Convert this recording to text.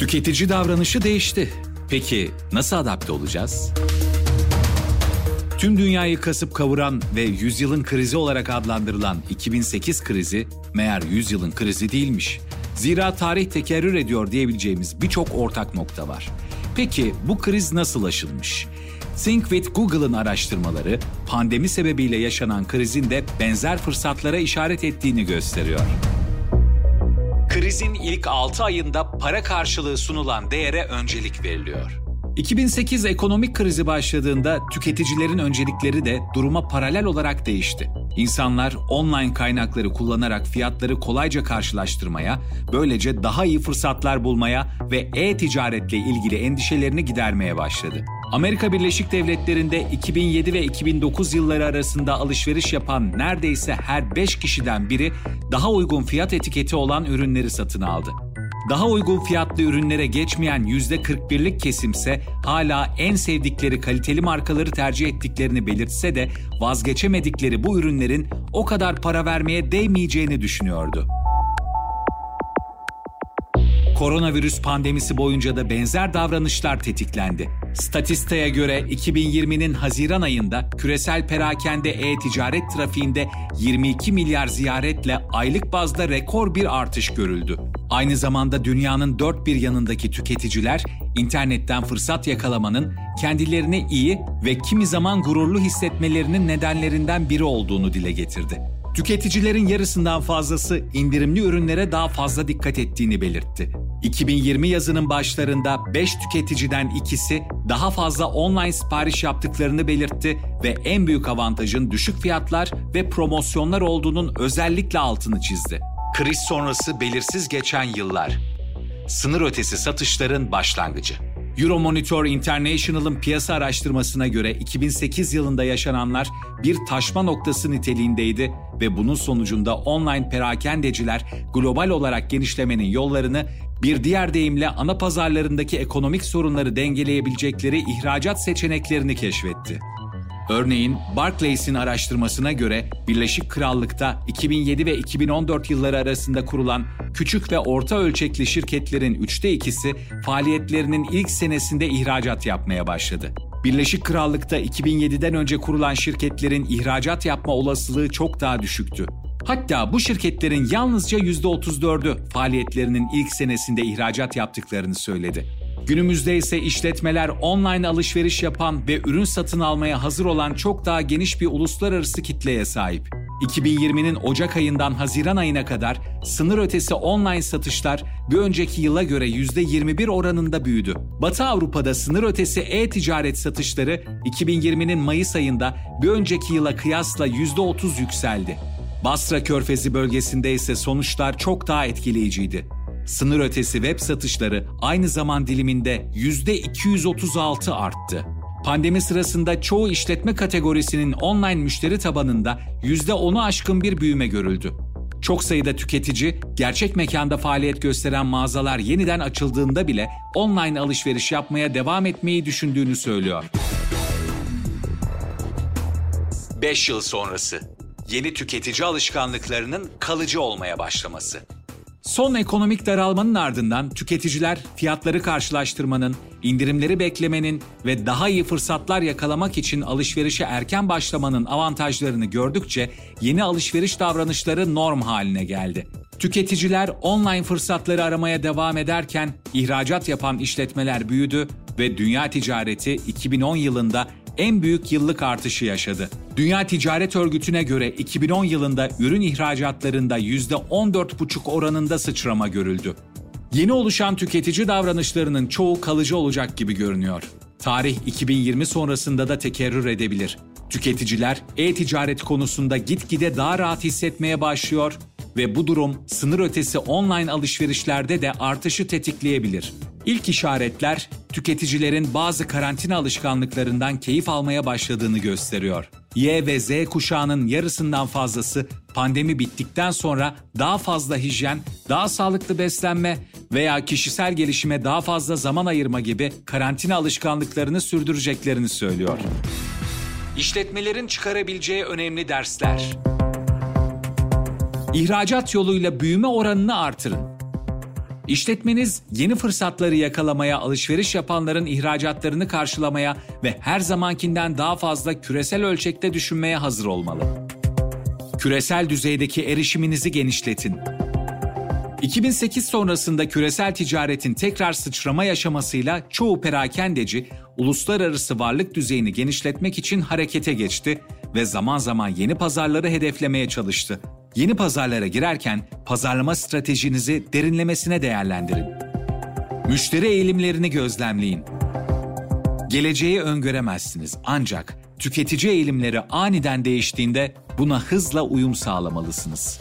Tüketici davranışı değişti. Peki nasıl adapte olacağız? Tüm dünyayı kasıp kavuran ve yüzyılın krizi olarak adlandırılan 2008 krizi meğer yüzyılın krizi değilmiş. Zira tarih tekerrür ediyor diyebileceğimiz birçok ortak nokta var. Peki bu kriz nasıl aşılmış? Think with Google'ın araştırmaları pandemi sebebiyle yaşanan krizin de benzer fırsatlara işaret ettiğini gösteriyor. Krizin ilk 6 ayında para karşılığı sunulan değere öncelik veriliyor. 2008 ekonomik krizi başladığında tüketicilerin öncelikleri de duruma paralel olarak değişti. İnsanlar online kaynakları kullanarak fiyatları kolayca karşılaştırmaya, böylece daha iyi fırsatlar bulmaya ve e-ticaretle ilgili endişelerini gidermeye başladı. Amerika Birleşik Devletleri'nde 2007 ve 2009 yılları arasında alışveriş yapan neredeyse her 5 kişiden biri daha uygun fiyat etiketi olan ürünleri satın aldı. Daha uygun fiyatlı ürünlere geçmeyen %41'lik kesimse hala en sevdikleri kaliteli markaları tercih ettiklerini belirtse de vazgeçemedikleri bu ürünlerin o kadar para vermeye değmeyeceğini düşünüyordu. Koronavirüs pandemisi boyunca da benzer davranışlar tetiklendi. Statista'ya göre 2020'nin Haziran ayında küresel perakende e-ticaret trafiğinde 22 milyar ziyaretle aylık bazda rekor bir artış görüldü. Aynı zamanda dünyanın dört bir yanındaki tüketiciler internetten fırsat yakalamanın kendilerini iyi ve kimi zaman gururlu hissetmelerinin nedenlerinden biri olduğunu dile getirdi. Tüketicilerin yarısından fazlası indirimli ürünlere daha fazla dikkat ettiğini belirtti. 2020 yazının başlarında 5 tüketiciden ikisi daha fazla online sipariş yaptıklarını belirtti ve en büyük avantajın düşük fiyatlar ve promosyonlar olduğunun özellikle altını çizdi. Kriz sonrası belirsiz geçen yıllar. Sınır ötesi satışların başlangıcı. Euromonitor International'ın piyasa araştırmasına göre 2008 yılında yaşananlar bir taşma noktası niteliğindeydi ve bunun sonucunda online perakendeciler global olarak genişlemenin yollarını bir diğer deyimle ana pazarlarındaki ekonomik sorunları dengeleyebilecekleri ihracat seçeneklerini keşfetti. Örneğin Barclays'in araştırmasına göre Birleşik Krallık'ta 2007 ve 2014 yılları arasında kurulan küçük ve orta ölçekli şirketlerin üçte ikisi faaliyetlerinin ilk senesinde ihracat yapmaya başladı. Birleşik Krallık'ta 2007'den önce kurulan şirketlerin ihracat yapma olasılığı çok daha düşüktü. Hatta bu şirketlerin yalnızca %34'ü faaliyetlerinin ilk senesinde ihracat yaptıklarını söyledi. Günümüzde ise işletmeler online alışveriş yapan ve ürün satın almaya hazır olan çok daha geniş bir uluslararası kitleye sahip. 2020'nin Ocak ayından Haziran ayına kadar sınır ötesi online satışlar bir önceki yıla göre %21 oranında büyüdü. Batı Avrupa'da sınır ötesi e-ticaret satışları 2020'nin Mayıs ayında bir önceki yıla kıyasla %30 yükseldi. Basra Körfezi bölgesinde ise sonuçlar çok daha etkileyiciydi. Sınır ötesi web satışları aynı zaman diliminde %236 arttı. Pandemi sırasında çoğu işletme kategorisinin online müşteri tabanında %10'u aşkın bir büyüme görüldü. Çok sayıda tüketici, gerçek mekanda faaliyet gösteren mağazalar yeniden açıldığında bile online alışveriş yapmaya devam etmeyi düşündüğünü söylüyor. 5 yıl sonrası yeni tüketici alışkanlıklarının kalıcı olmaya başlaması. Son ekonomik daralmanın ardından tüketiciler fiyatları karşılaştırmanın, indirimleri beklemenin ve daha iyi fırsatlar yakalamak için alışverişe erken başlamanın avantajlarını gördükçe yeni alışveriş davranışları norm haline geldi. Tüketiciler online fırsatları aramaya devam ederken ihracat yapan işletmeler büyüdü ve dünya ticareti 2010 yılında en büyük yıllık artışı yaşadı. Dünya Ticaret Örgütü'ne göre 2010 yılında ürün ihracatlarında %14,5 oranında sıçrama görüldü. Yeni oluşan tüketici davranışlarının çoğu kalıcı olacak gibi görünüyor. Tarih 2020 sonrasında da tekerrür edebilir. Tüketiciler e-ticaret konusunda gitgide daha rahat hissetmeye başlıyor ve bu durum sınır ötesi online alışverişlerde de artışı tetikleyebilir. İlk işaretler tüketicilerin bazı karantina alışkanlıklarından keyif almaya başladığını gösteriyor. Y ve Z kuşağının yarısından fazlası pandemi bittikten sonra daha fazla hijyen, daha sağlıklı beslenme veya kişisel gelişime daha fazla zaman ayırma gibi karantina alışkanlıklarını sürdüreceklerini söylüyor. İşletmelerin çıkarabileceği önemli dersler. İhracat yoluyla büyüme oranını artırın. İşletmeniz yeni fırsatları yakalamaya, alışveriş yapanların ihracatlarını karşılamaya ve her zamankinden daha fazla küresel ölçekte düşünmeye hazır olmalı. Küresel düzeydeki erişiminizi genişletin. 2008 sonrasında küresel ticaretin tekrar sıçrama yaşamasıyla çoğu perakendeci uluslararası varlık düzeyini genişletmek için harekete geçti ve zaman zaman yeni pazarları hedeflemeye çalıştı. Yeni pazarlara girerken pazarlama stratejinizi derinlemesine değerlendirin. Müşteri eğilimlerini gözlemleyin. Geleceği öngöremezsiniz ancak tüketici eğilimleri aniden değiştiğinde buna hızla uyum sağlamalısınız.